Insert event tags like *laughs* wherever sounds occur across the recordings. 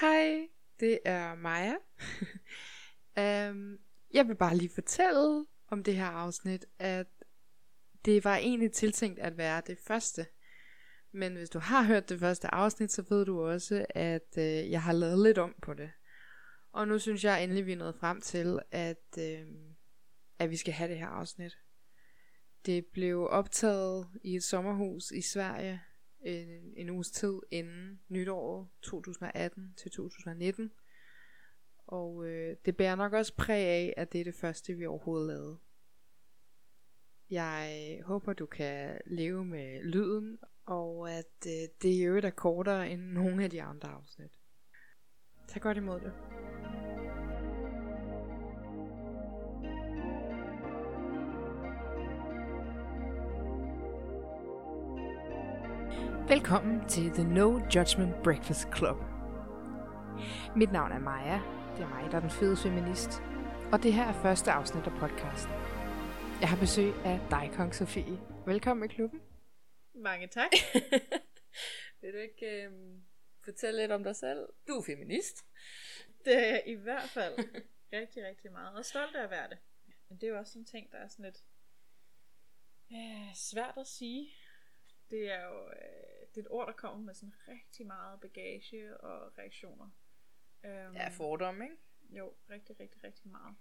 Hej, det er Maja. um, *laughs* jeg vil bare lige fortælle om det her afsnit, at det var egentlig tiltænkt at være det første. Men hvis du har hørt det første afsnit, så ved du også, at øh, jeg har lavet lidt om på det. Og nu synes jeg endelig, vi er nået frem til, at, øh, at vi skal have det her afsnit. Det blev optaget i et sommerhus i Sverige en, en uges tid inden nytåret 2018 til 2019. Og øh, det bærer nok også præg af, at det er det første, vi overhovedet lavede. Jeg øh, håber, du kan leve med lyden, og at øh, det i øvrigt er kortere end nogle af de andre afsnit. Tag godt imod det. Velkommen til The No Judgment Breakfast Club. Mit navn er Maja. Det er mig, der er den fede feminist. Og det her er første afsnit af podcasten. Jeg har besøg af dig, Kong Sofie. Velkommen i klubben. Mange tak. *laughs* Vil du ikke øh, fortælle lidt om dig selv? Du er feminist. *laughs* Det er jeg i hvert fald rigtig, rigtig meget. Og stolt af at være det. Men det er jo også en ting, der er sådan lidt øh, svært at sige. Det er jo øh, det er et ord, der kommer med sådan rigtig meget bagage og reaktioner. Um, ja, fordom, ikke? Jo, rigtig, rigtig, rigtig meget.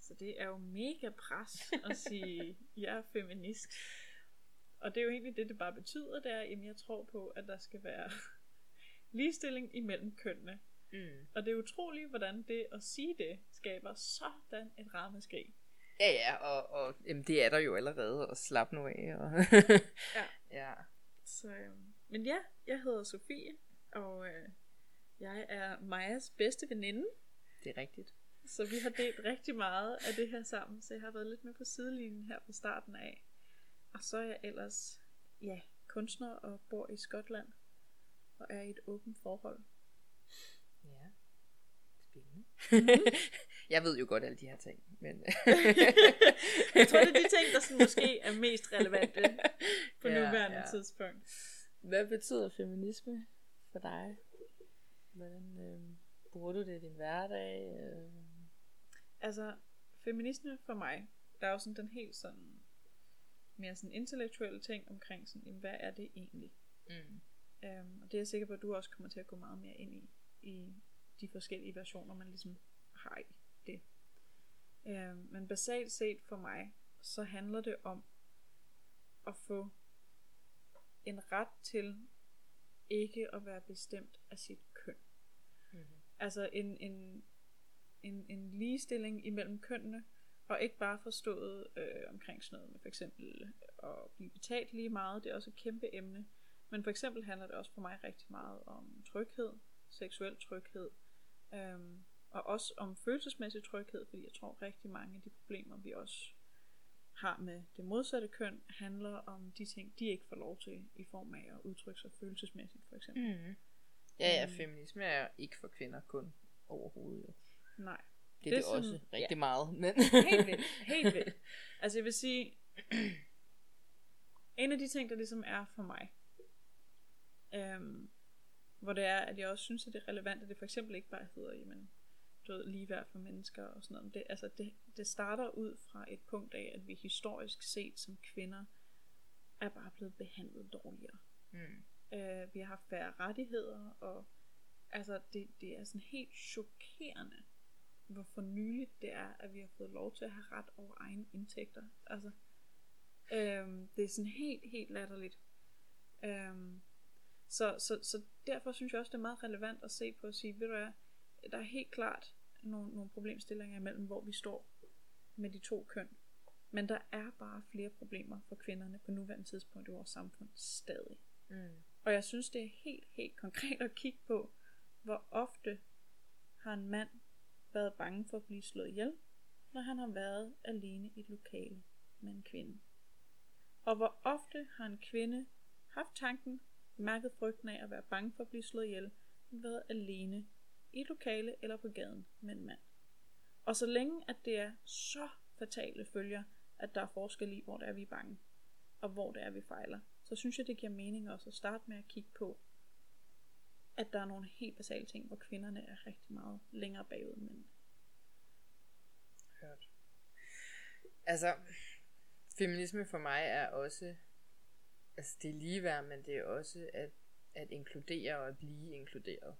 Så det er jo mega pres at *laughs* sige, jeg er feminist. Og det er jo egentlig det, det bare betyder, det er, at jeg tror på, at der skal være *laughs* ligestilling imellem kønnene. Mm. Og det er utroligt, hvordan det at sige det skaber sådan et rammeskrig. Ja, ja, og, og jamen, det er der jo allerede, og slap nu af. Og ja. *laughs* ja. Så, øhm, men ja, jeg hedder Sofie, og øh, jeg er Majas bedste veninde. Det er rigtigt. Så vi har delt rigtig meget af det her sammen, så jeg har været lidt med på sidelinjen her fra starten af. Og så er jeg ellers, ja, kunstner og bor i Skotland, og er i et åbent forhold. Ja, spændende. Mm-hmm. *laughs* jeg ved jo godt alle de her ting, men... *laughs* jeg tror, det er de ting, der sådan måske er mest relevante på ja, nuværende ja. tidspunkt. Hvad betyder feminisme for dig? Hvordan øh, bruger du det i din hverdag? Øh? Altså, feminisme for mig, der er jo sådan den helt sådan mere sådan intellektuelle ting omkring sådan, jamen, hvad er det egentlig? Mm. Um, og det er jeg sikker på, at du også kommer til at gå meget mere ind i, i de forskellige versioner, man ligesom har i Um, men basalt set for mig, så handler det om at få en ret til ikke at være bestemt af sit køn. Mm-hmm. Altså en, en, en, en ligestilling imellem kønnene, og ikke bare forstået øh, omkring sådan noget med for eksempel at blive betalt lige meget, det er også et kæmpe emne. Men for eksempel handler det også for mig rigtig meget om tryghed, seksuel tryghed, øhm, og også om følelsesmæssig tryghed, fordi jeg tror rigtig mange af de problemer, vi også har med det modsatte køn, handler om de ting, de ikke får lov til i form af at udtrykke sig følelsesmæssigt, for eksempel. Mm. Ja, ja, øhm. feminisme er ikke for kvinder kun overhovedet. Jo. Nej. Det er det, det sådan, også rigtig ja. meget. Men helt vildt, helt vildt. *laughs* Altså jeg vil sige, en af de ting, der ligesom er for mig, øhm, hvor det er, at jeg også synes, at det er relevant, at det for eksempel ikke bare hedder, jamen, du ved, ligeværd for mennesker og sådan noget. Det, altså det, det starter ud fra et punkt af, at vi historisk set som kvinder er bare blevet behandlet dårligere. Mm. Øh, vi har haft færre rettigheder, og altså det, det er sådan helt chokerende, hvor for nyligt det er, at vi har fået lov til at have ret over egne indtægter. Altså, øhm, det er sådan helt, helt latterligt. Øhm, så, så, så derfor synes jeg også, det er meget relevant at se på at sige, ved du hvad, der er helt klart nogle, nogle problemstillinger imellem, hvor vi står med de to køn. Men der er bare flere problemer for kvinderne på nuværende tidspunkt i vores samfund stadig. Mm. Og jeg synes, det er helt, helt konkret at kigge på, hvor ofte har en mand været bange for at blive slået ihjel, når han har været alene i et lokale med en kvinde. Og hvor ofte har en kvinde haft tanken, mærket frygten af at være bange for at blive slået ihjel, været alene i et lokale eller på gaden med en mand. Og så længe at det er så fatale følger, at der er forskel i, hvor det er, vi er bange, og hvor det er, vi fejler, så synes jeg, det giver mening også at starte med at kigge på, at der er nogle helt basale ting, hvor kvinderne er rigtig meget længere bagud end mænd. Hørt. Altså, feminisme for mig er også, altså det er ligeværd, men det er også at, at inkludere og at blive inkluderet.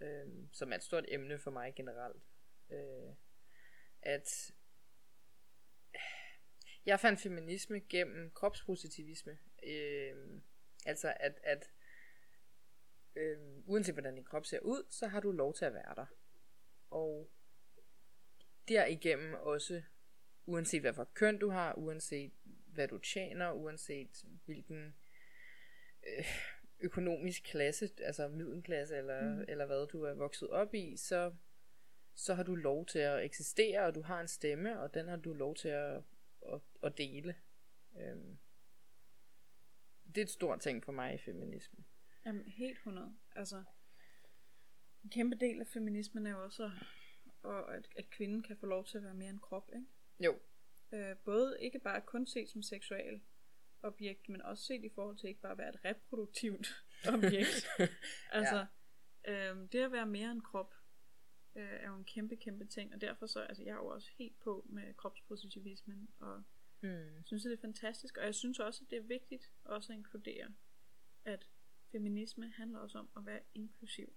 Øhm, som er et stort emne for mig generelt. Øh, at øh, jeg fandt feminisme gennem kropspositivisme. Øh, altså at, at øh, uanset hvordan din krop ser ud, så har du lov til at være der. Og derigennem også, uanset hvad for køn du har, uanset hvad du tjener, uanset hvilken øh, økonomisk klasse, altså middelklasse eller, mm. eller hvad du er vokset op i, så, så har du lov til at eksistere, og du har en stemme, og den har du lov til at, at, at dele. Øhm. Det er et stort ting for mig i feminismen. Jamen, helt 100. Altså, en kæmpe del af feminismen er jo også, og at, at kvinden kan få lov til at være mere en krop, ikke? Jo. Øh, både ikke bare kun set som seksual objekt, men også set i forhold til ikke bare at være et reproduktivt *laughs* objekt. altså, ja. øhm, det at være mere en krop, øh, er jo en kæmpe, kæmpe ting, og derfor så, altså jeg er jo også helt på med kropspositivismen, og mm. synes, det er fantastisk, og jeg synes også, at det er vigtigt også at inkludere, at feminisme handler også om at være inklusiv.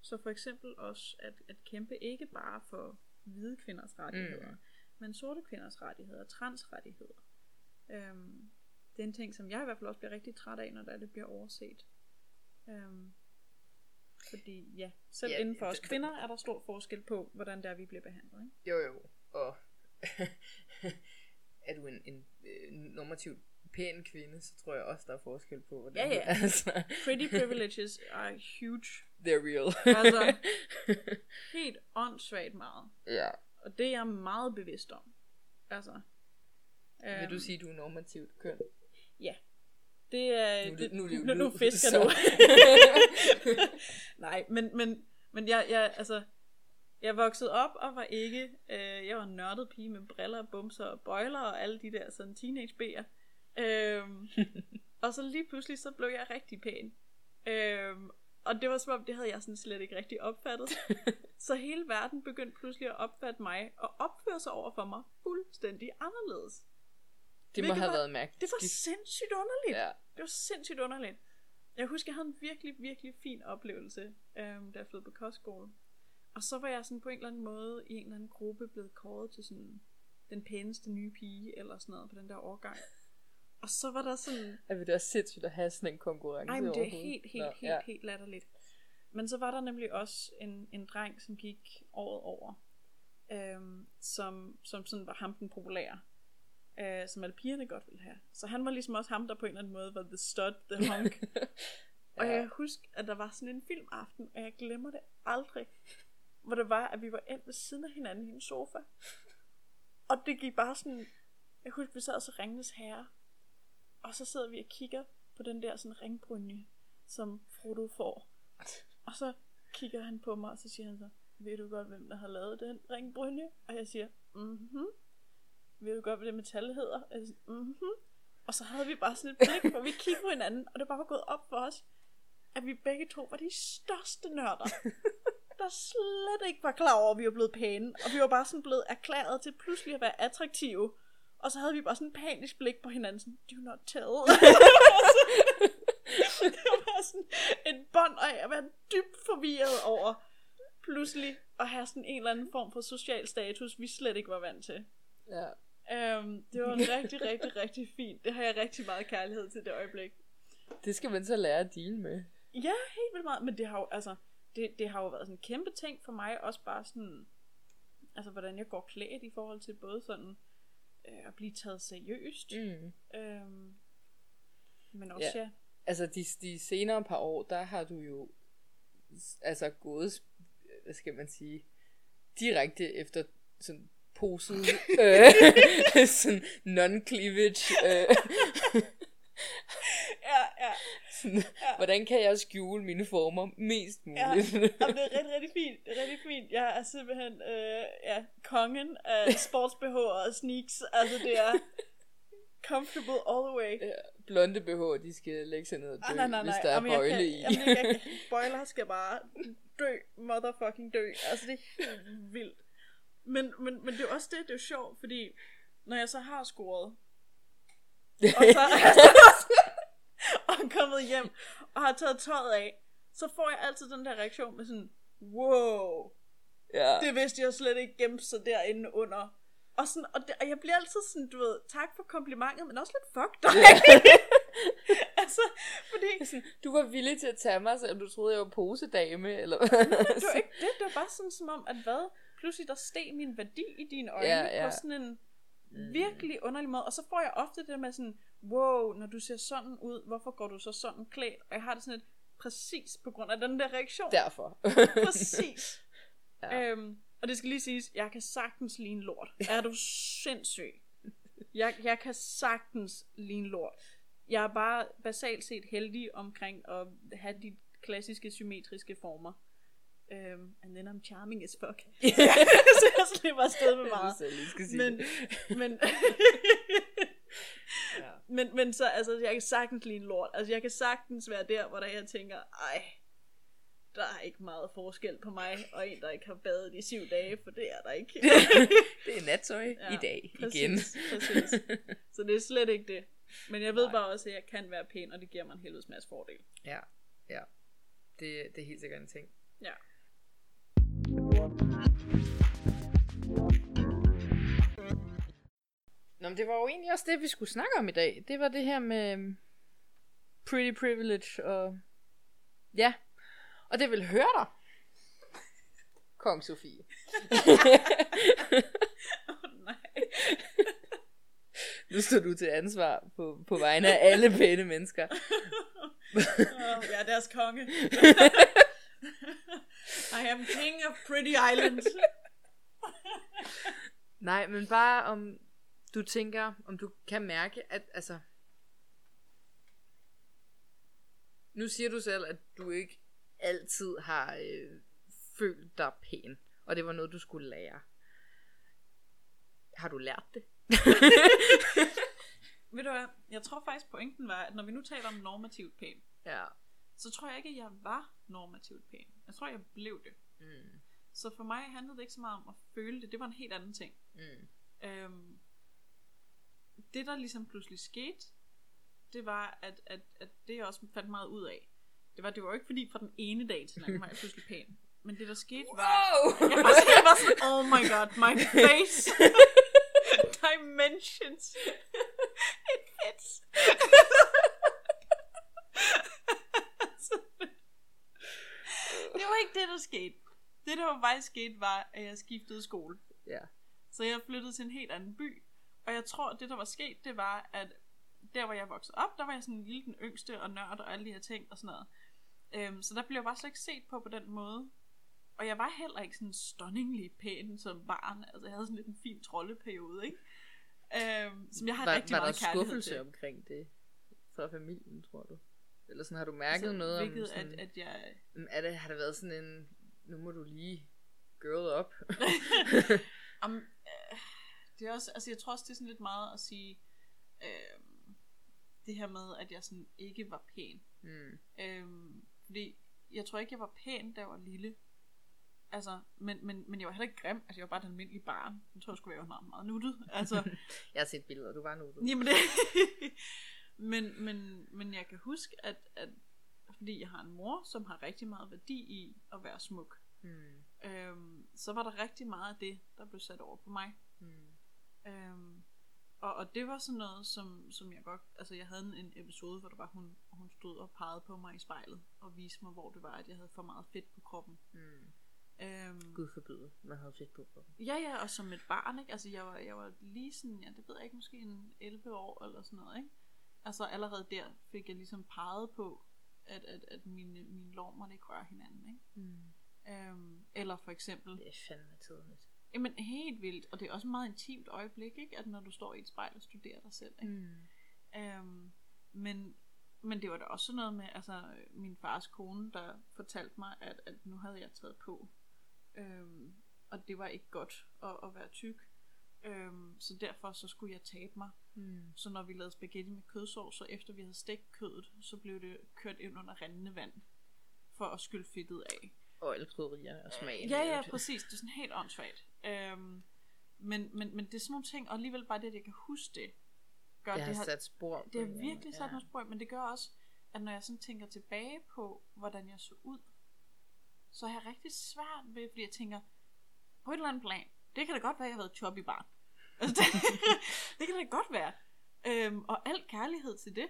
Så for eksempel også at, at kæmpe ikke bare for hvide kvinders rettigheder, mm. men sorte kvinders rettigheder, transrettigheder. Øhm, det er en ting, som jeg i hvert fald også bliver rigtig træt af, når det bliver overset. Øhm, fordi ja, selv ja, inden for os kvinder er der stor forskel på, hvordan det er, vi bliver behandlet. Ikke? Jo jo, og *laughs* er du en, en, en normativt pæn kvinde, så tror jeg også, der er forskel på, hvordan ja, ja. *laughs* altså. Pretty privileges are huge. They're real. altså, *laughs* helt åndssvagt meget. Ja. Og det er jeg meget bevidst om. Altså. Vil du sige, du er normativt køn? Ja. Det er... Nu, det, nu, nu, nu, nu, *laughs* fisker så. du. *laughs* Nej, men, men, men jeg, jeg, altså, jeg voksede op og var ikke, øh, jeg var en nørdet pige med briller, bumser og bøjler og alle de der sådan teenage B'er. Øhm, *laughs* og så lige pludselig, så blev jeg rigtig pæn. Øhm, og det var som om, det havde jeg sådan slet ikke rigtig opfattet. så hele verden begyndte pludselig at opfatte mig og opføre sig over for mig fuldstændig anderledes. Det må have var, været mærkeligt. Det var sindssygt underligt. Ja. Det var sindssygt underligt. Jeg husker, jeg havde en virkelig, virkelig fin oplevelse, øhm, da jeg flyttede på kostskole. Og så var jeg sådan på en eller anden måde i en eller anden gruppe blevet kåret til sådan den pæneste nye pige, eller sådan noget på den der årgang. Og så var der sådan... Er det også sindssygt at have sådan en konkurrence Nej, men det er helt, helt, Nå, helt, ja. helt latterligt. Men så var der nemlig også en, en dreng, som gik året over, øhm, som, som sådan var ham den populære, øh, som alle pigerne godt ville have. Så han var ligesom også ham, der på en eller anden måde var the stud, the hunk. ja. *laughs* Og jeg husker, at der var sådan en filmaften, og jeg glemmer det aldrig, hvor det var, at vi var endt ved siden af hinanden i en sofa. Og det gik bare sådan, jeg husker, vi sad så ringenes herre, og så sidder vi og kigger på den der sådan ringbrynje, som Frodo får. Og så kigger han på mig, og så siger han så, ved du godt, hvem der har lavet den ringbrynje? Og jeg siger, mhm. Ved du godt, hvad det metal hedder? Og, jeg mhm. og så havde vi bare sådan et blik, hvor vi kiggede på hinanden, og det bare var gået op for os, at vi begge to var de største nørder. *laughs* der slet ikke var klar over, at vi var blevet pæne. Og vi var bare sådan blevet erklæret til pludselig at være attraktive. Og så havde vi bare sådan en panisk blik på hinanden, sådan, do not tell. *laughs* *laughs* det var sådan et bånd af at være dybt forvirret over pludselig at have sådan en eller anden form for social status, vi slet ikke var vant til. Ja. Um, det var *laughs* rigtig, rigtig, rigtig fint. Det har jeg rigtig meget kærlighed til det øjeblik. Det skal man så lære at deal med. Ja, helt vildt meget. Men det har jo, altså, det, det har jo været sådan en kæmpe ting for mig, også bare sådan, altså hvordan jeg går klædt i forhold til både sådan, øh, at blive taget seriøst. Mm. Øhm, men også ja. ja. Altså de, de senere par år, der har du jo altså gået, hvad skal man sige, direkte efter sådan poset, *laughs* øh, sådan non-cleavage. Øh. ja, ja. Sådan, ja. Hvordan kan jeg skjule mine former mest muligt? Ja, Jamen, det er rigtig, rigtig fint. Det er rigtig fint. Jeg er simpelthen øh, ja, kongen af *laughs* sports og sneaks. Altså, det er comfortable all the way. Ja, blonde BH, de skal lægge sig ned og dø, Ah, nej, nej, nej. hvis der er Jamen, bøjle kan, i. Jamen, jeg kan, *laughs* bøjler skal bare dø, motherfucking dø. Altså, det er helt vildt. Men, men, men det er jo også det, det er jo sjovt, fordi når jeg så har scoret, *laughs* og så *laughs* og er kommet hjem, og har taget tøjet af, så får jeg altid den der reaktion med sådan, wow, ja. det vidste jeg slet ikke gemte sig derinde under. Og, sådan, og, det, og jeg bliver altid sådan, du ved, tak for komplimentet, men også lidt fuck dig. *laughs* altså, fordi Sådan, du var villig til at tage mig, selvom du troede, jeg var posedame, eller det var ikke det, det var bare sådan som om, at hvad, pludselig der steg min værdi i dine øjne Ja, ja, på sådan en virkelig underlig måde. Og så får jeg ofte det der med sådan, wow, når du ser sådan ud, hvorfor går du så sådan klædt? Og jeg har det sådan et, præcis på grund af den der reaktion. Derfor. *laughs* Præcis. Ja. øhm, og det skal lige siges, jeg kan sagtens ligne lort. Er du sindssyg? Jeg, jeg kan sagtens ligne lort. Jeg er bare basalt set heldig omkring at have de klassiske symmetriske former. Um, and then I'm charming as fuck. *laughs* *laughs* så jeg slipper afsted med meget. Det jeg skal sige. Men, *laughs* men, ja. men, men så, altså, jeg kan sagtens ligne lort. Altså, jeg kan sagtens være der, hvor der jeg tænker, ej, der er ikke meget forskel på mig, og en, der ikke har badet i syv dage, for det er der ikke. det er nattøj ja, i dag præcis, igen. præcis. Så det er slet ikke det. Men jeg ved Nej. bare også, at jeg kan være pæn, og det giver mig en helvedes masse fordel. Ja, ja. Det, det er helt sikkert en ting. Ja. Nå, men det var jo egentlig også det, vi skulle snakke om i dag. Det var det her med pretty privilege og... Ja. Og det vil høre dig. Kong Sofie. Oh, nej. nu står du til ansvar på, på vegne af alle pæne mennesker. Oh, jeg er deres konge. *laughs* I am king of pretty island. *laughs* Nej, men bare om du tænker, om du kan mærke, at altså... Nu siger du selv, at du ikke altid har øh, følt dig pæn, og det var noget, du skulle lære. Har du lært det? *laughs* Ved du hvad, jeg tror faktisk pointen var, at når vi nu taler om normativt pæn, Ja. så tror jeg ikke, at jeg var normativt pæn. Jeg tror, jeg blev det. Mm. Så for mig handlede det ikke så meget om at føle det. Det var en helt anden ting. Mm. Øhm, det der ligesom pludselig skete, det var, at, at, at det jeg også fandt meget ud af, det var, det var jo ikke fordi fra den ene dag til den anden var jeg pludselig pæn. Men det der skete var, Wow! jeg var, jeg var sådan, oh my god, my *laughs* face, *laughs* dimensions, it fits. det var ikke det, der skete. Det, der faktisk skete, var, at jeg skiftede skole. ja. Så jeg flyttede til en helt anden by. Og jeg tror, at det der var sket, det var, at der hvor jeg voksede op, der var jeg sådan en lille den yngste og nørd og alle de her ting og sådan noget. Øhm, så der blev jeg bare slet ikke set på på den måde. Og jeg var heller ikke sådan stunningly pæn som barn. Altså jeg havde sådan lidt en fin trolleperiode, ikke? Øhm, som jeg har Var, rigtig var der meget kærlighed skuffelse til. omkring det fra familien, tror du? Eller sådan, har du mærket Altså, noget om sådan, at, at jeg... Er det, har det været sådan en, nu må du lige girl up? *laughs* Om, øh, det er også, altså jeg tror også, det er sådan lidt meget at sige, øh, det her med, at jeg sådan ikke var pæn. mm. Øhm, fordi jeg tror ikke, jeg var pæn, da jeg var lille. Altså, men, men, men jeg var heller ikke grim. Altså, jeg var bare den almindelige barn. Jeg tror, jeg skulle være meget, meget nuttet. Altså, *laughs* Jeg har set billeder, du var nu. jamen det... men, men, men jeg kan huske, at, at fordi jeg har en mor, som har rigtig meget værdi i at være smuk, Mm. øhm, så var der rigtig meget af det, der blev sat over på mig. Mm. Øhm, og, og det var sådan noget, som, som jeg godt... Altså, jeg havde en, en episode, hvor det var, hun, hun stod og pegede på mig i spejlet, og viste mig, hvor det var, at jeg havde for meget fedt på kroppen. Mm. Øhm, Gud forbyde, man havde fedt på kroppen. ja, ja, og som et barn, ikke? Altså, jeg var, jeg var lige sådan, ja, det ved jeg ikke, måske en 11 år eller sådan noget, ikke? Altså, allerede der fik jeg ligesom peget på, at, at, at mine, mine måtte ikke røre hinanden, ikke? Mm. Øhm, eller for eksempel, Det er fandme tidligt. jamen helt vildt, og det er også et meget intimt øjeblik, ikke? At når du står i et spejl og studerer dig selv, ikke? Mm. Øhm, men, men det var da også noget med, altså min fars kone, der fortalte mig, at, at nu havde jeg taget på. Øhm, og det var ikke godt at, at være tyk. Øhm, så derfor så skulle jeg tabe mig. Mm. Så når vi lavede spaghetti med kødsovs, så efter vi havde stegt kødet, så blev det kørt ind under rendende vand for at skylle fedtet af. Og alle krydderierne og smagen. Ja, ja, præcis. Det er sådan helt åndssvagt. Øhm, men, men, men det er sådan nogle ting, og alligevel bare det, at jeg kan huske det, gør, Det har det har, sat spor. det har virkelig anden- sat noget spor, men det gør også, at når jeg sådan tænker tilbage på, hvordan jeg så ud, så har jeg rigtig svært ved, fordi jeg tænker, på et eller andet plan, det kan da godt være, at jeg har været chubby barn. Altså, det, *laughs* det kan da godt være. Øhm, og al kærlighed til det.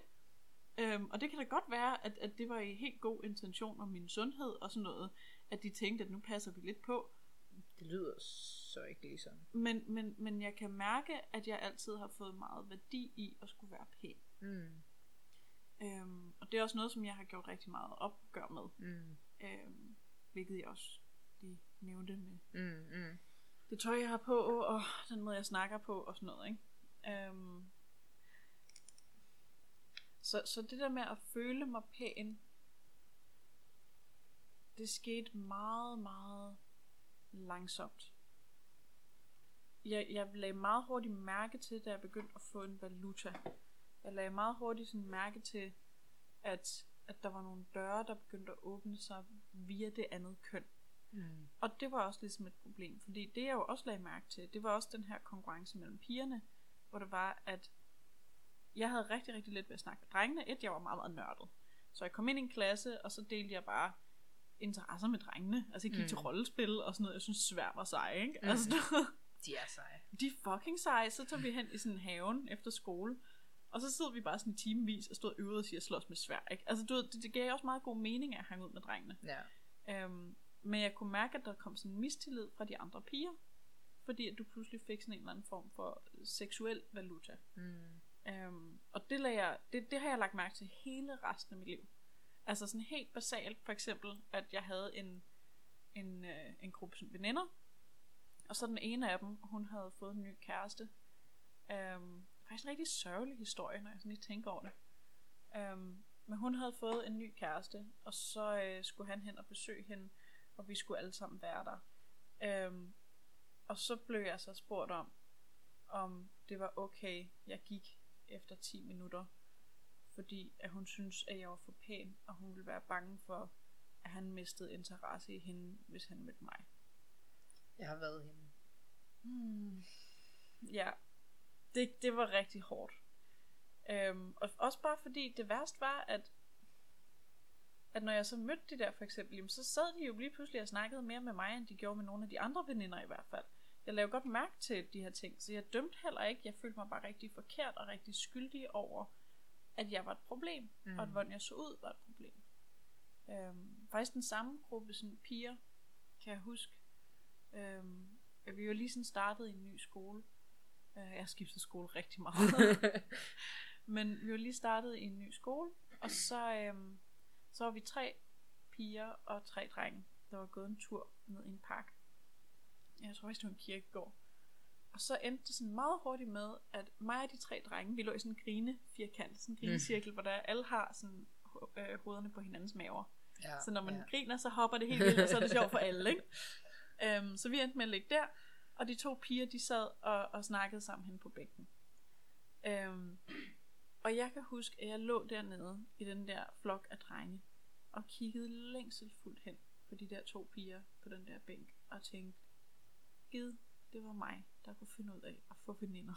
Øhm, og det kan da godt være, at, at det var i helt god intention om min sundhed og sådan noget, at de tænkte, at nu passer vi lidt på. Det lyder så ikke lige sådan. Men, men, men jeg kan mærke, at jeg altid har fået meget værdi i at skulle være pæn. Mm. Øhm, og det er også noget, som jeg har gjort rigtig meget opgør med. Mm. Øhm, hvilket jeg også lige nævnte med Mm. Mm det tøj, jeg har på, og den måde, jeg snakker på, og sådan noget, ikke? Øhm, så, så det der med at føle mig pæn, det skete meget, meget langsomt. Jeg, jeg lagde meget hurtigt mærke til, da jeg begyndte at få en valuta. Jeg lagde meget hurtigt sådan mærke til, at, at der var nogle døre, der begyndte at åbne sig via det andet køn. Mm. Og det var også ligesom et problem, fordi det jeg jo også lagde mærke til, det var også den her konkurrence mellem pigerne, hvor det var, at jeg havde rigtig, rigtig let ved at snakke med drengene. Et, jeg var meget, meget nørdet. Så jeg kom ind i en klasse, og så delte jeg bare interesser med drengene. Altså jeg gik mm. Til rollespil og sådan noget. Jeg synes svær var sej, ikke? Mm. Altså, De er seje. de er fucking seje. Så tog vi hen i sådan haven efter skole. Og så sidder vi bare sådan i timevis og stod og øvede og siger slås med svær, ikke? Altså du ved, det, det gav også meget god mening at hænge ud med drengene. Ja. Øhm, men jeg kunne mærke, at der kom sådan en mistillid fra de andre piger. Fordi at du pludselig fik sådan en eller anden form for seksuel valuta. Mm. Øhm, og det, lader jeg, det, det har jeg lagt mærke til hele resten af mit liv. Altså sådan helt basalt, for eksempel, at jeg havde en, en, øh, en gruppe sådan veninder. Og så den ene af dem, hun havde fået en ny kæreste. Øhm, faktisk en rigtig sørgelig historie, når jeg sådan lige tænker over det. Øhm, men hun havde fået en ny kæreste, og så øh, skulle han hen og besøge hende, og vi skulle alle sammen være der. Øhm, og så blev jeg så spurgt om, om det var okay, jeg gik efter 10 minutter, fordi at hun synes, at jeg var for pæn, og hun ville være bange for, at han mistede interesse i hende, hvis han mødte mig. Jeg har været hende. Hmm. Ja, det, det var rigtig hårdt. Øhm, og også bare fordi det værste var, at at når jeg så mødte de der for eksempel, jamen, så sad de jo lige pludselig og snakkede mere med mig, end de gjorde med nogle af de andre veninder i hvert fald. Jeg lavede godt mærke til de her ting, så jeg dømte heller ikke. Jeg følte mig bare rigtig forkert og rigtig skyldig over, at jeg var et problem, mm. Mm. og at hvordan jeg så ud var et problem. Øhm, faktisk den samme gruppe sådan piger, kan jeg huske. Øhm, vi var lige sådan startet i en ny skole. Øh, jeg har skiftet skole rigtig meget. *laughs* Men vi var lige startet i en ny skole, og så, øhm, så var vi tre piger og tre drenge, der var gået en tur ned i en park. Jeg tror faktisk, det var en kirkegård. Og så endte det sådan meget hurtigt med, at mig og de tre drenge, vi lå i sådan en grine firkant, sådan en grinecirkel, hvor der alle har sådan øh, hovederne på hinandens maver. ja. Så når man ja. griner, så hopper det helt vildt, og så er det sjovt for *laughs* alle, ikke? Um, så vi endte med at ligge der, og de to piger, de sad og, og snakkede sammen hen på bænken. Um, og jeg kan huske, at jeg lå dernede i den der flok af drenge, og kiggede længselfuldt hen på de der to piger på den der bænk, og tænkte, gid, det var mig, der kunne finde ud af at få veninder.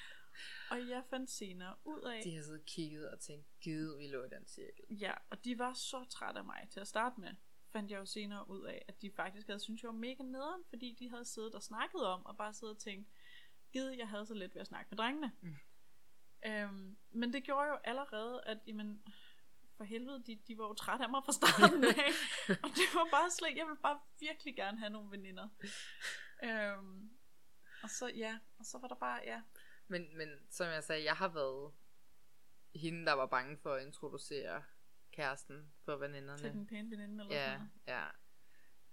*laughs* og jeg fandt senere ud af, De har siddet kigget og tænkt, gid vi lå i den cirkel. Ja, og de var så trætte af mig til at starte med. Fandt jeg jo senere ud af, at de faktisk havde syntes, jeg var mega nederen, fordi de havde siddet og snakket om, og bare siddet og tænkt, gid, jeg havde så let ved at snakke med drengene. Mm. Øhm, men det gjorde jo allerede, at jamen, for helvede, de, de var jo trætte af mig fra starten af. *laughs* og det var bare slet, jeg ville bare virkelig gerne have nogle veninder. øhm, og så, ja, og så var der bare, ja, Men, men som jeg sagde, jeg har været hende, der var bange for at introducere kæresten for veninderne. til den pæne veninde eller Ja, sådan ja.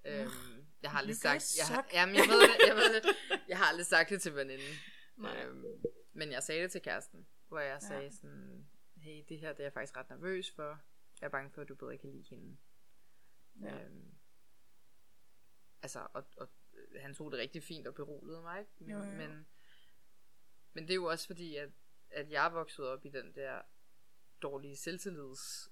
Øhm, jeg har aldrig sagt, jeg har, jamen, jeg ved det, jeg ved det. *laughs* Jeg har aldrig sagt det til veninden. Nej. Øhm, men jeg sagde det til kæresten, hvor jeg Ja. sagde sådan, hey, det her det er jeg faktisk ret nervøs for. Jeg er bange for, at du bedre kan lide hende. Ja. Øhm, altså, og, og han tog det rigtig fint og beroligede mig, ikke? Men, jo, jo. men, Men det er jo også fordi, at, at jeg er vokset op i den der dårlige selvtillids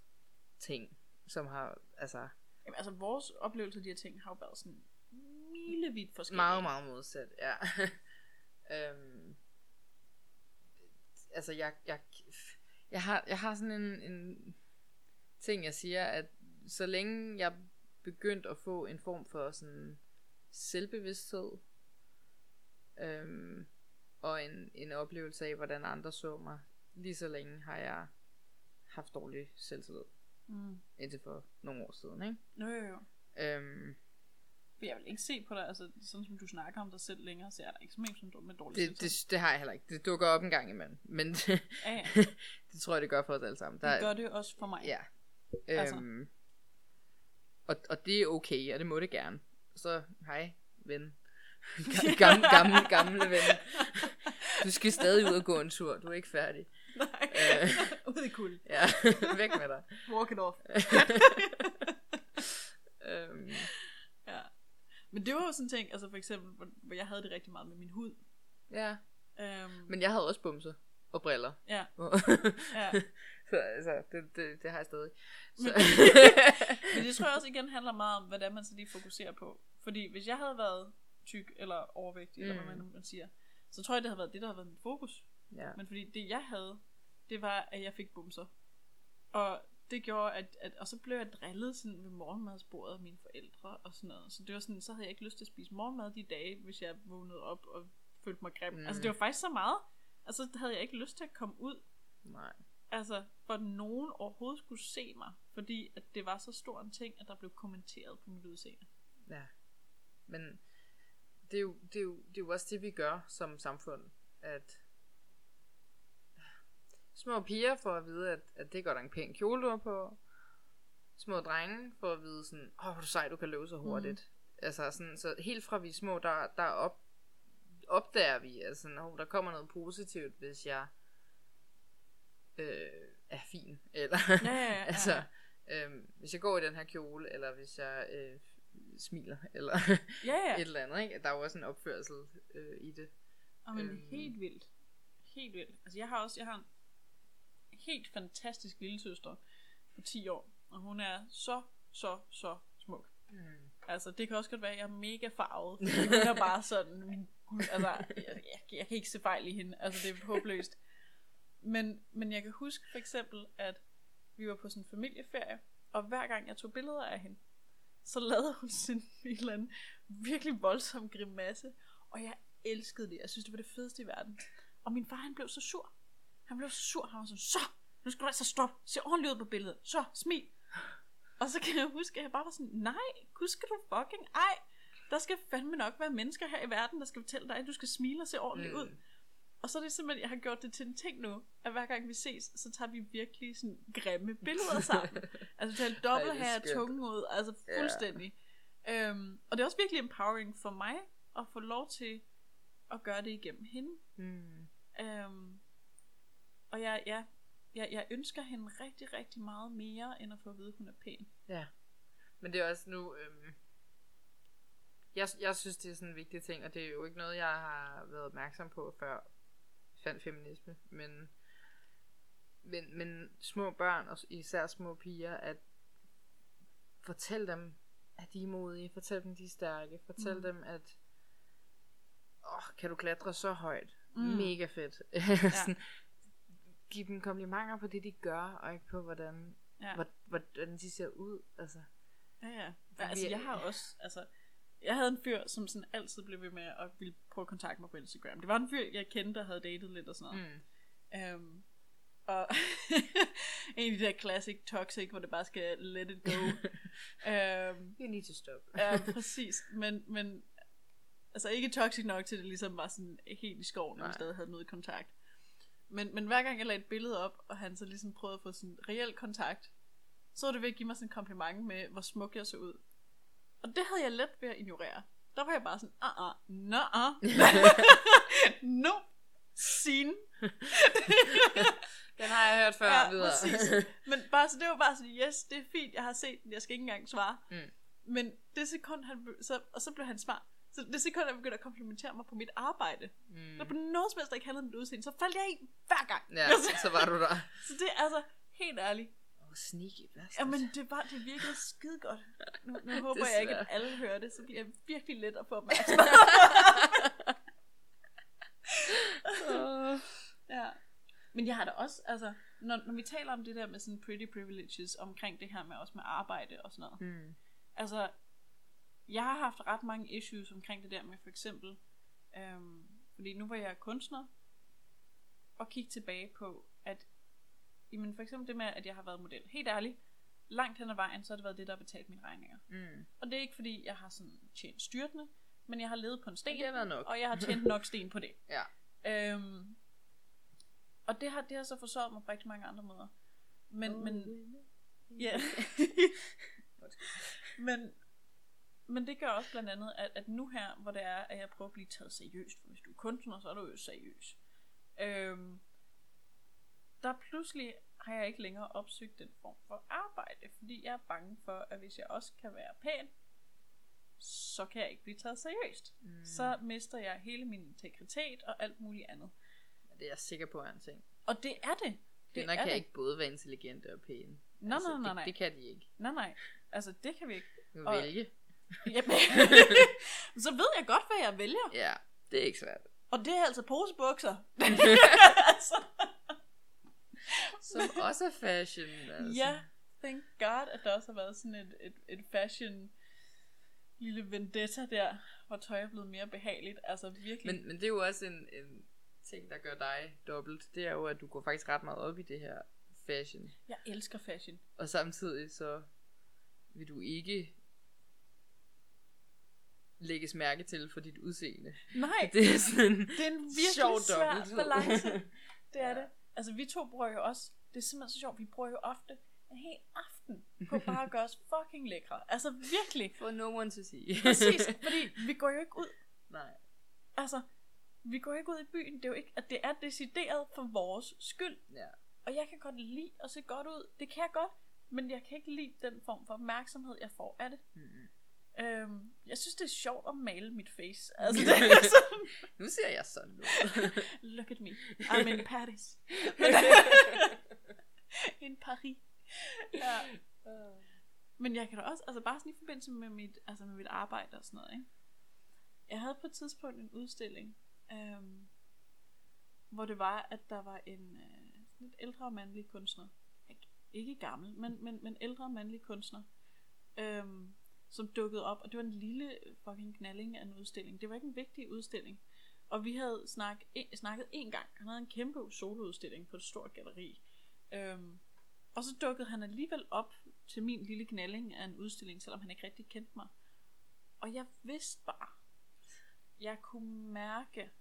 ting, som har, altså, Jamen, altså, vores oplevelse af de her ting har jo været sådan milevidt forskellige. meget, meget modsat, ja. *laughs* øhm, altså, jeg, jeg, jeg, har, jeg har sådan en, en ting, jeg siger, at så længe jeg begyndt at få en form for sådan selvbevidsthed, øhm, og en, en oplevelse af, hvordan andre så mig, lige så længe har jeg haft dårlig selvtillid, Mm. indtil for nogle år siden, ikke? Jo, jo, jo. Øhm, jeg vil ikke se på dig, altså sådan som du snakker om dig selv længere, så er der ikke som en som du med dårlig det, det, det har jeg heller ikke. Det dukker op en gang imellem, men *laughs* Ja, ja. *laughs* det tror jeg, det gør for os alle sammen. Det gør det også for mig. Ja. Altså. Øhm, og, og det er okay, og det må det gerne. Så, hej, ven. *laughs* gamle, gamle, gamle ven. Du skal stadig ud og gå en tur. Du er ikke færdig. Nej, Øh. ud i kul. Ja, væk med dig. Walk it off. øhm. Men det var jo sådan en ting, altså for eksempel, hvor- hvor jeg havde det rigtig meget med min hud. ja, Øhm, men jeg havde også bumser og briller. ja, *laughs* ja. så altså, det, det, det har jeg stadig. Så, *laughs* Men det tror jeg også igen handler meget om, er, man så lige fokuserer på. Fordi hvis jeg havde været tyk eller overvægtig, mm. eller hvad Mm. man, nu man siger, så tror jeg, det havde været det, der havde været mit fokus. ja. Men fordi det, jeg havde, det var, at jeg fik bumser. Og det gjorde, at, at og så blev jeg drillet sådan ved morgenmadsbordet af mine forældre og sådan noget. Så det var sådan, så havde jeg ikke lyst til at spise morgenmad de dage, hvis jeg vågnede op og følte mig grim. Mm. Mm. Altså det var faktisk så meget. Altså havde jeg ikke lyst til at komme ud Nej. Altså, for at nogen overhovedet skulle se mig, fordi at det var så stor en ting, at der blev kommenteret på mit udseende. Ja. Men det er, jo, det, er jo, det er jo også det, vi gør som samfund. At små piger får at vide, at, at det går der en pæn kjole, du har på. Små drenge får at vide sådan, åh, oh, du er sej, du kan løbe så hurtigt. Mm. Altså sådan, så helt fra vi er små, der, der op, opdager vi, sådan, oh, der kommer noget positivt, hvis jeg øh, er fin. *laughs* Eller, Ja, ja, ja, altså, øhm, hvis jeg går i den her kjole, eller hvis jeg øh, smiler, *laughs* eller Ja, ja. et eller andet, ikke? Der er jo også en opførsel øh, i det. Og men Øhm. helt vildt. Helt vildt. Altså, jeg har også, jeg har helt fantastisk lille søster på 10 år, og hun er så, så, så smuk. Mm. Altså, det kan også godt være, at jeg er mega farvet, hun er bare sådan, min gud, altså, jeg, jeg, jeg kan ikke se fejl i hende, altså, det er håbløst. Men, men jeg kan huske for eksempel, at vi var på sådan en familieferie, og hver gang jeg tog billeder af hende, så lavede hun sådan *laughs* en eller anden virkelig voldsom grimasse, og jeg elskede det. Jeg synes, det var det fedeste i verden. Og min far, han blev så sur. Han blev så sur. Han var sådan, så, nu skal du altså stoppe. Se ordentligt ud på billedet. Så, smil. Og så kan jeg huske, at jeg bare var sådan, nej, skal du fucking ej. Der skal fandme nok være mennesker her i verden, der skal fortælle dig, at du skal smile og se ordentligt Mm. ud. Og så er det simpelthen, jeg har gjort det til en ting nu, at hver gang vi ses, så tager vi virkelig sådan grimme billeder sammen. *laughs* altså tager dobbelt er her tungen ud, altså fuldstændig. Øhm, og det er også virkelig empowering for mig, at få lov til at gøre det igennem hende. Mm. Øhm, og jeg, ja, jeg, jeg ønsker hende rigtig, rigtig meget mere, end at få at vide, at hun er pæn. Ja. Men det er også nu... Øhm, jeg, jeg synes, det er sådan en vigtig ting, og det er jo ikke noget, jeg har været opmærksom på før fandt feminisme. Men, men, men små børn, og især små piger, at fortæl dem, at de er modige. Fortæl dem, de er stærke. Fortæl Mm. dem, at åh, kan du klatre så højt? Mm. Mega fedt. *laughs* Sådan, Giv dem komplimenter på det, de gør, og ikke på, hvordan, Ja. hvordan de ser ud. Altså. Ja, ja. Ja altså, jeg har også, altså, jeg havde en fyr, som sådan altid blev ved med at ville prøve at kontakte mig på Instagram. Det var en fyr, jeg kendte, der havde datet lidt og sådan noget. Mm. Øhm, og *laughs* en af de der classic toxic, hvor det bare skal let it go. *laughs* øhm, You need to stop. ja, *laughs* præcis. Men, men altså ikke toxic nok til, at det ligesom var sådan helt i skoven, og stadig havde noget kontakt. Men, men hver gang jeg lagde et billede op, og han så ligesom prøvede at få sådan reel kontakt, så var det ved at give mig sådan en kompliment med, hvor smuk jeg så ud. Og det havde jeg let ved at ignorere. Der var jeg bare sådan, ah, ah, nå, ah. *laughs* no, scene. *laughs* Den har jeg hørt før Ja, videre. præcis. Men bare, så det var bare sådan, yes, det er fint, jeg har set den, jeg skal ikke engang svare. Mm. Men det sekund, han, så, og så blev han smart. Så det sekund, jeg begyndte at komplimentere mig på mit arbejde, mm. der på noget som helst, der ikke handlede om mit udseende, så faldt jeg i hver gang. Ja, så var du der. *laughs* Så det er altså helt ærligt. Åh, oh, sneaky bastard. Jamen, det, var, det virkede skide godt. Nu, nu *laughs* håber jeg ikke, at alle hører det, så bliver jeg virkelig let at få *laughs* opmærksomhed. ja. Men jeg har da også, altså, når, når vi taler om det der med sådan pretty privileges, omkring det her med også med arbejde og sådan noget. Mm. Altså, jeg har haft ret mange issues omkring det der med for eksempel, øhm, fordi nu var jeg kunstner, og kigge tilbage på, at jamen for eksempel det med, at jeg har været model. Helt ærligt, langt hen ad vejen, så har det været det, der har betalt mine regninger. Mm. Og det er ikke fordi, jeg har sådan tjent styrtende, men jeg har levet på en sten, det har nok. og jeg har tjent nok sten på det. *laughs* ja. Øhm, og det har, det har så forsøgt mig på rigtig mange andre måder. Men, oh, men, ja. *laughs* *laughs* men, men det gør også blandt andet, at, at nu her, hvor det er, at jeg prøver at blive taget seriøst, for hvis du er kunstner, så er du jo seriøs. Øhm, der pludselig har jeg ikke længere opsøgt den form for arbejde, fordi jeg er bange for, at hvis jeg også kan være pæn, så kan jeg ikke blive taget seriøst. Mm. Så mister jeg hele min integritet og alt muligt andet. Det er jeg sikker på er en ting. Og det er det. Kvinder kan det. ikke både være intelligente og pæne. Nej, altså, nej, nej, nej. Det, det kan de ikke. Nej, nej. Altså, det kan vi ikke. Vælge. Jamen, *laughs* så ved jeg godt, hvad jeg vælger. Ja, det er ikke svært. Og det er altså posebukser. altså. *laughs* Som også er fashion. Altså. Ja, thank god, at der også har været sådan et, et, et fashion lille vendetta der, hvor tøj er blevet mere behageligt. Altså virkelig. Men, men det er jo også en, en ting, der gør dig dobbelt. Det er jo, at du går faktisk ret meget op i det her fashion. Jeg elsker fashion. Og samtidig så vil du ikke lægges mærke til for dit udseende. Nej, det er sådan det er en virkelig svær balance. *laughs* Det er ja. det. Altså vi to bruger jo også, det er simpelthen så sjovt, vi bruger jo ofte en hel aften på *laughs* bare at gøre os fucking lækre. Altså virkelig. *laughs* For no one to see. Præcis, fordi vi går jo ikke ud. Nej. Altså, vi går ikke ud i byen. Det er jo ikke, at det er decideret for vores skyld. Ja. Og jeg kan godt lide at se godt ud. Det kan jeg godt. Men jeg kan ikke lide den form for opmærksomhed, jeg får af det. Mm. Øhm, jeg synes, det er sjovt at male mit face. *laughs* Altså, det er sådan... nu ser jeg sådan ud. *laughs* Look at me. I'm in Paris. *laughs* in Paris. Ja. Men jeg kan da også, altså bare sådan i forbindelse med mit, altså med mit arbejde og sådan noget, ikke? Jeg havde på et tidspunkt en udstilling, øhm, hvor det var, at der var en øh, lidt ældre mandlig kunstner. Ikke, ikke gammel, men, men, men ældre mandlig kunstner. Øhm, som dukkede op, og det var en lille fucking knalling af en udstilling. Det var ikke en vigtig udstilling. Og vi havde snak, en, snakket en gang. Han havde en kæmpe soloudstilling på et stort galleri. Øhm, og så dukkede han alligevel op til min lille knalling af en udstilling, selvom han ikke rigtig kendte mig. Og jeg vidste bare, jeg kunne mærke,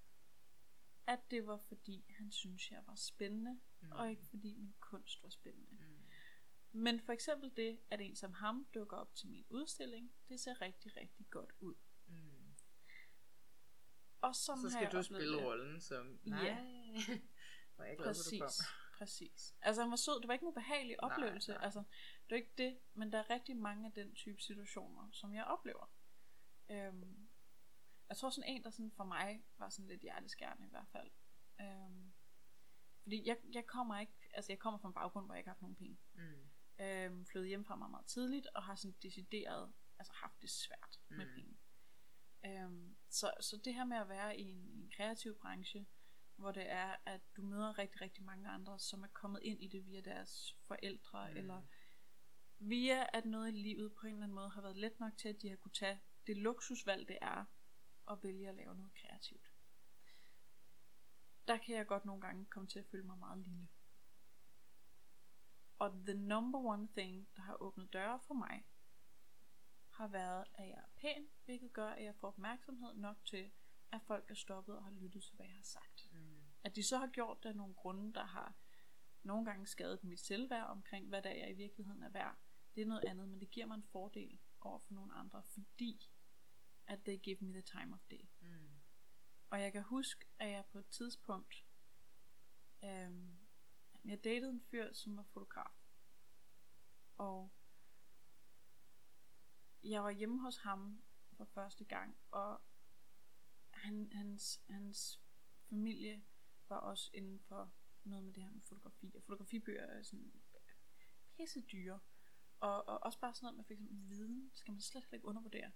at det var fordi, han synes jeg var spændende, mm. og ikke fordi min kunst var spændende. Mm. Men for eksempel det, at en som ham dukker op til min udstilling, det ser rigtig, rigtig godt ud. Mm. Og sådan så skal du spille det. rollen som, nej, ja. var jeg glad, præcis, du *laughs* præcis. Altså han var sød, det var ikke en ubehagelig oplevelse, nej. altså det var ikke det, men der er rigtig mange af den type situationer, som jeg oplever. Øhm, jeg tror sådan en, der sådan for mig var sådan lidt hjerteskærende i hvert fald. Øhm, fordi jeg, jeg kommer ikke, altså jeg kommer fra en baggrund, hvor jeg ikke har haft nogen penge. Mm øhm, flyttet hjem fra mig meget tidligt, og har sådan decideret, altså haft det svært mm. med penge. Øhm, så, så det her med at være i en, en kreativ branche, hvor det er, at du møder rigtig, rigtig mange andre, som er kommet ind i det via deres forældre, mm. eller via at noget i livet på en eller anden måde har været let nok til, at de har kunne tage det luksusvalg, det er, at vælge at lave noget kreativt. Der kan jeg godt nogle gange komme til at føle mig meget lille. Og the number one thing, der har åbnet døre for mig, har været, at jeg er pæn, hvilket gør, at jeg får opmærksomhed nok til, at folk er stoppet og har lyttet til, hvad jeg har sagt. Mm. At de så har gjort det af nogle grunde, der har nogle gange skadet mit selvværd omkring, hvad der jeg i virkeligheden er værd. Det er noget andet, men det giver mig en fordel over for nogle andre, fordi at they give me the time of day. Mm. Og jeg kan huske, at jeg på et tidspunkt øhm, jeg datede en fyr, som var fotograf. Og jeg var hjemme hos ham for første gang, og han, hans, hans familie var også inden for noget med det her med fotografi. Og fotografibøger er sådan pisse dyre. Og, og også bare sådan noget med for eksempel viden, skal man slet ikke undervurdere.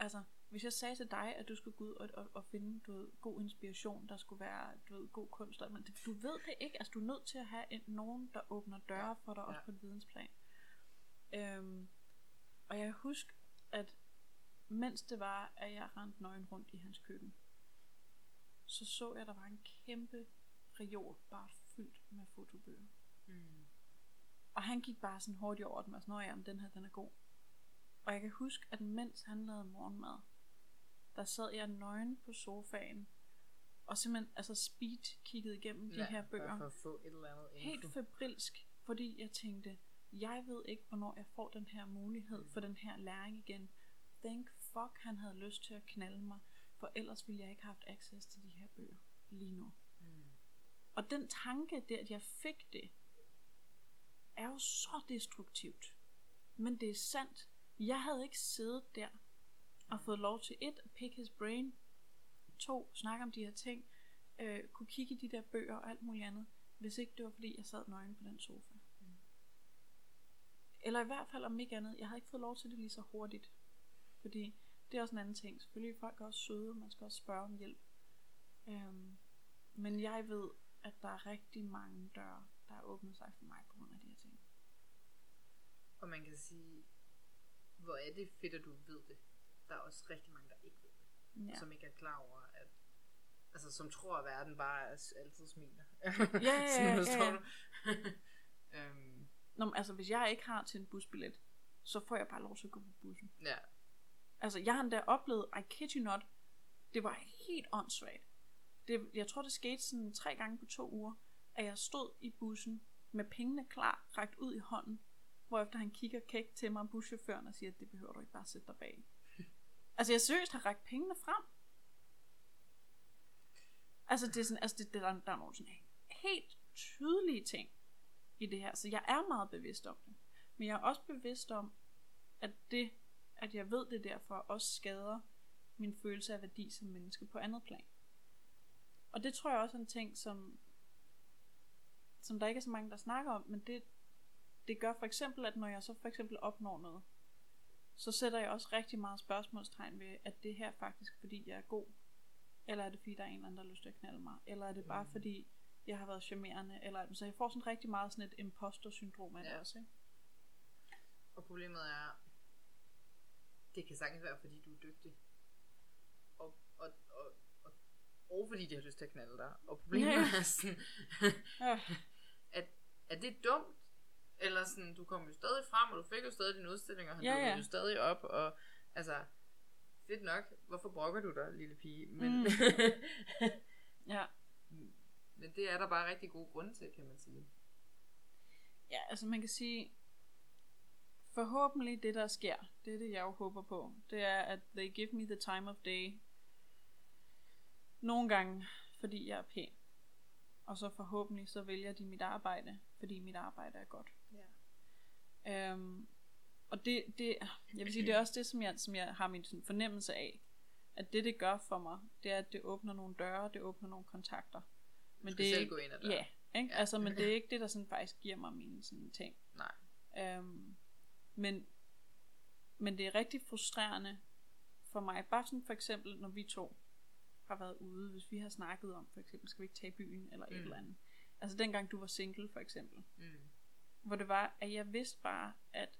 Altså, hvis jeg sagde til dig, at du skulle gå ud og, og, og finde du ved, god inspiration, der skulle være du ved, god kunst, men du ved det ikke. Altså, du er nødt til at have en, nogen, der åbner døre for dig, ja. også på et vidensplan. Øhm, og jeg husker, at mens det var, at jeg rendte nøgen rundt i hans køkken, så så jeg, at der var en kæmpe reol, bare fyldt med fotobøger. Mm. Og han gik bare sådan hurtigt over den, og sådan, ja, den her, den er god. Og jeg kan huske, at mens han lavede morgenmad, der sad jeg nøgen på sofaen, og simpelthen altså speed kiggede igennem ja, de her bøger. for at få et eller andet info. Helt febrilsk, fordi jeg tænkte, jeg ved ikke, hvornår jeg får den her mulighed for den her læring igen. Thank fuck, han havde lyst til at knalde mig, for ellers ville jeg ikke have haft access til de her bøger lige nu. Mm. Og den tanke, det at jeg fik det, er jo så destruktivt. Men det er sandt. Jeg havde ikke siddet der og fået lov til et, at pick his brain, to, snakke om de her ting, øh, kunne kigge i de der bøger og alt muligt andet, hvis ikke det var fordi, jeg sad nøgen på den sofa. Mm. Eller i hvert fald om ikke andet, jeg havde ikke fået lov til det lige så hurtigt. Fordi det er også en anden ting. Selvfølgelig folk er også søde, man skal også spørge om hjælp. Øhm, men jeg ved, at der er rigtig mange døre, der er åbnet sig for mig på grund af de her ting. Og man kan sige, hvor er det fedt, at du ved det. Der er også rigtig mange, der ikke ved det. Ja. Som ikke er klar over, at Altså, som tror, at verden bare er altid smiler. Ja, ja, *laughs* ja. ja, *laughs* øhm. Nå, men altså, hvis jeg ikke har til en busbillet, så får jeg bare lov til at gå på bussen. Ja. Altså, jeg har endda oplevet, I kid you not, det var helt åndssvagt. Det, jeg tror, det skete sådan tre gange på to uger, at jeg stod i bussen med pengene klar, rakt ud i hånden, hvorefter han kigger kæk til mig, buschaufføren, og siger, at det behøver du ikke bare sætte dig bag. *laughs* altså, jeg seriøst har rækket pengene frem. Altså, det er sådan, altså, det, det, der, der er nogle sådan helt tydelige ting i det her, så jeg er meget bevidst om det. Men jeg er også bevidst om, at det, at jeg ved det derfor, også skader min følelse af værdi som menneske på andet plan. Og det tror jeg også er en ting, som, som der ikke er så mange, der snakker om, men det, det gør for eksempel, at når jeg så for eksempel opnår noget, så sætter jeg også rigtig meget spørgsmålstegn ved, at det her faktisk fordi jeg er god, eller er det fordi der er en eller anden, der har lyst til at knalde mig, eller er det bare mm. fordi jeg har været charmerende, eller så jeg får sådan rigtig meget sådan et imposter-syndrom af ja. det også, ikke? Og problemet er, det kan sagtens være, fordi du er dygtig. Og, og, og, og, og fordi de har lyst til at knalde dig. Og problemet ja. er sådan, ja. *laughs* at, at det er dumt, eller sådan, du kom jo stadig frem, og du fik jo stadig din udstilling, og han ja, ja. jo stadig op, og altså, fedt nok, hvorfor brokker du dig, lille pige? Men, mm. *laughs* ja. Men det er der bare rigtig gode grunde til, kan man sige. Ja, altså man kan sige, forhåbentlig det der sker, det er det jeg jo håber på, det er at they give me the time of day. Nogle gange, fordi jeg er pæn. Og så forhåbentlig så vælger de mit arbejde, fordi mit arbejde er godt. Ja. Øhm, og det, det, jeg vil sige, det er også det, som jeg, som jeg har min sådan, fornemmelse af. At det, det gør for mig, det er, at det åbner nogle døre, det åbner nogle kontakter. Men det er selv ikke, gå ind ad Ja, ikke? Ja. Altså, men det er ikke det, der sådan faktisk giver mig mine sådan ting. Nej. Øhm, men, men det er rigtig frustrerende for mig. Bare sådan for eksempel, når vi to har været ude, hvis vi har snakket om, for eksempel, skal vi ikke tage byen, eller mm. et eller andet. Altså dengang du var single, for eksempel. Mm. Hvor det var, at jeg vidste bare, at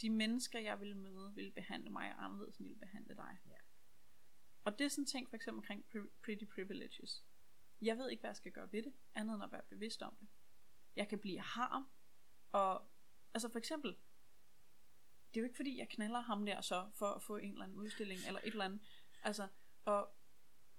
de mennesker, jeg ville møde, ville behandle mig anderledes, end de ville behandle dig. Ja. Og det er sådan ting, for eksempel omkring pretty privileges. Jeg ved ikke, hvad jeg skal gøre ved det, andet end at være bevidst om det. Jeg kan blive harm, og altså for eksempel, det er jo ikke fordi, jeg knaller ham der så, for at få en eller anden udstilling, eller et eller andet. Altså, og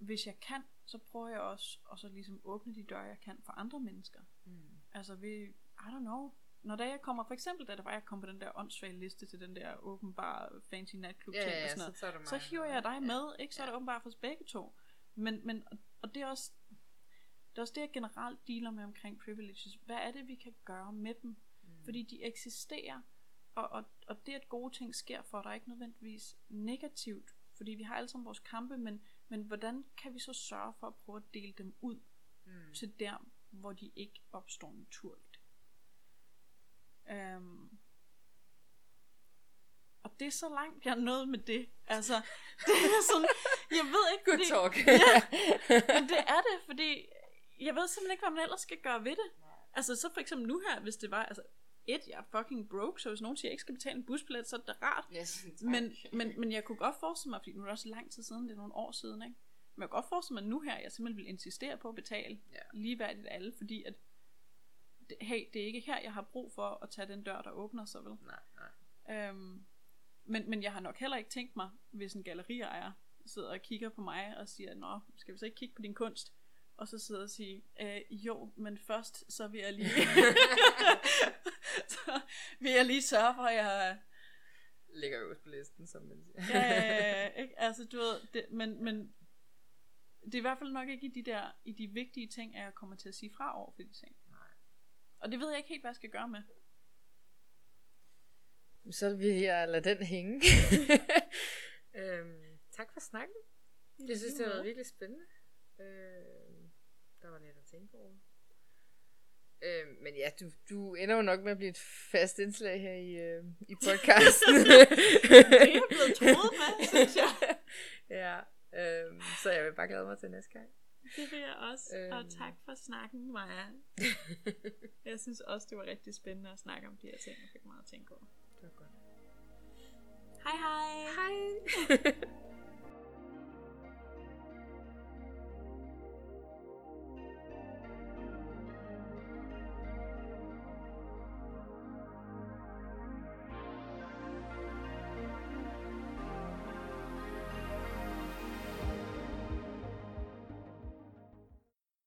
hvis jeg kan, så prøver jeg også at så ligesom åbne de døre, jeg kan for andre mennesker. Mm. Altså ved, I don't know, når da jeg kommer, for eksempel da det var, jeg kom på den der åndssvage liste til den der åbenbare fancy natklub ting ja, ja, og sådan noget, så, så, så hiver jeg dig med, ikke? Så ja. er det åbenbart for os begge to. Men, men, og det er også, det er også det, jeg generelt dealer med omkring privileges. Hvad er det, vi kan gøre med dem? Mm. Fordi de eksisterer, og, og, og det, at gode ting sker for dig, er ikke nødvendigvis negativt Fordi vi har alle sammen vores kampe, men, men hvordan kan vi så sørge for at prøve at dele dem ud Mm. til der, hvor de ikke opstår naturligt? Um, og det er så langt, jeg er nået med det. Altså, *laughs* det er sådan, jeg ved ikke, Good fordi, talk. *laughs* men det er det, fordi jeg ved simpelthen ikke, hvad man ellers skal gøre ved det. Altså, så for eksempel nu her, hvis det var, altså, et, jeg er fucking broke, så hvis nogen siger, jeg ikke skal betale en busbillet, så er det rart. Yes, Men, men, men jeg kunne godt forestille mig, fordi nu er det også lang tid siden, det er nogle år siden, ikke? Men jeg kunne godt forestille mig nu her, jeg simpelthen vil insistere på at betale Ja. ligeværdigt alle, fordi at, det, hey, det er ikke her, jeg har brug for at tage den dør, der åbner sig, vel? Nej, nej. Øhm, men, men jeg har nok heller ikke tænkt mig, hvis en galleriejer sidder og kigger på mig og siger, Nå, skal vi så ikke kigge på din kunst? Og så sidder og sige, øh, jo, men først så vil jeg lige, *laughs* *laughs* *laughs* så vil jeg lige sørge for, at jeg, Ligger øverst på listen, som man siger. ja, ja, ja, *laughs* ikke? Altså, du ved, det, men, men det er i hvert fald nok ikke i de der, i de vigtige ting, at jeg kommer til at sige fra over for de ting. Nej. Og det ved jeg ikke helt, hvad jeg skal gøre med. Så vil jeg lade den hænge. *laughs* øhm, tak for snakken. Jeg synes, det har været virkelig spændende. Øhm, der var lidt at tænke over. Øhm, men ja, du, du ender jo nok med at blive et fast indslag her i, øh, i podcasten. *laughs* Det er blevet troet med, synes jeg. *laughs* ja, øhm, så jeg vil bare glæde mig til næste gang. Det vil jeg også. Øhm. Og tak for snakken, Maja. *laughs* jeg synes også, det var rigtig spændende at snakke om de her ting. Jeg fik meget at tænke over. Det var godt. Hej hej. Hej.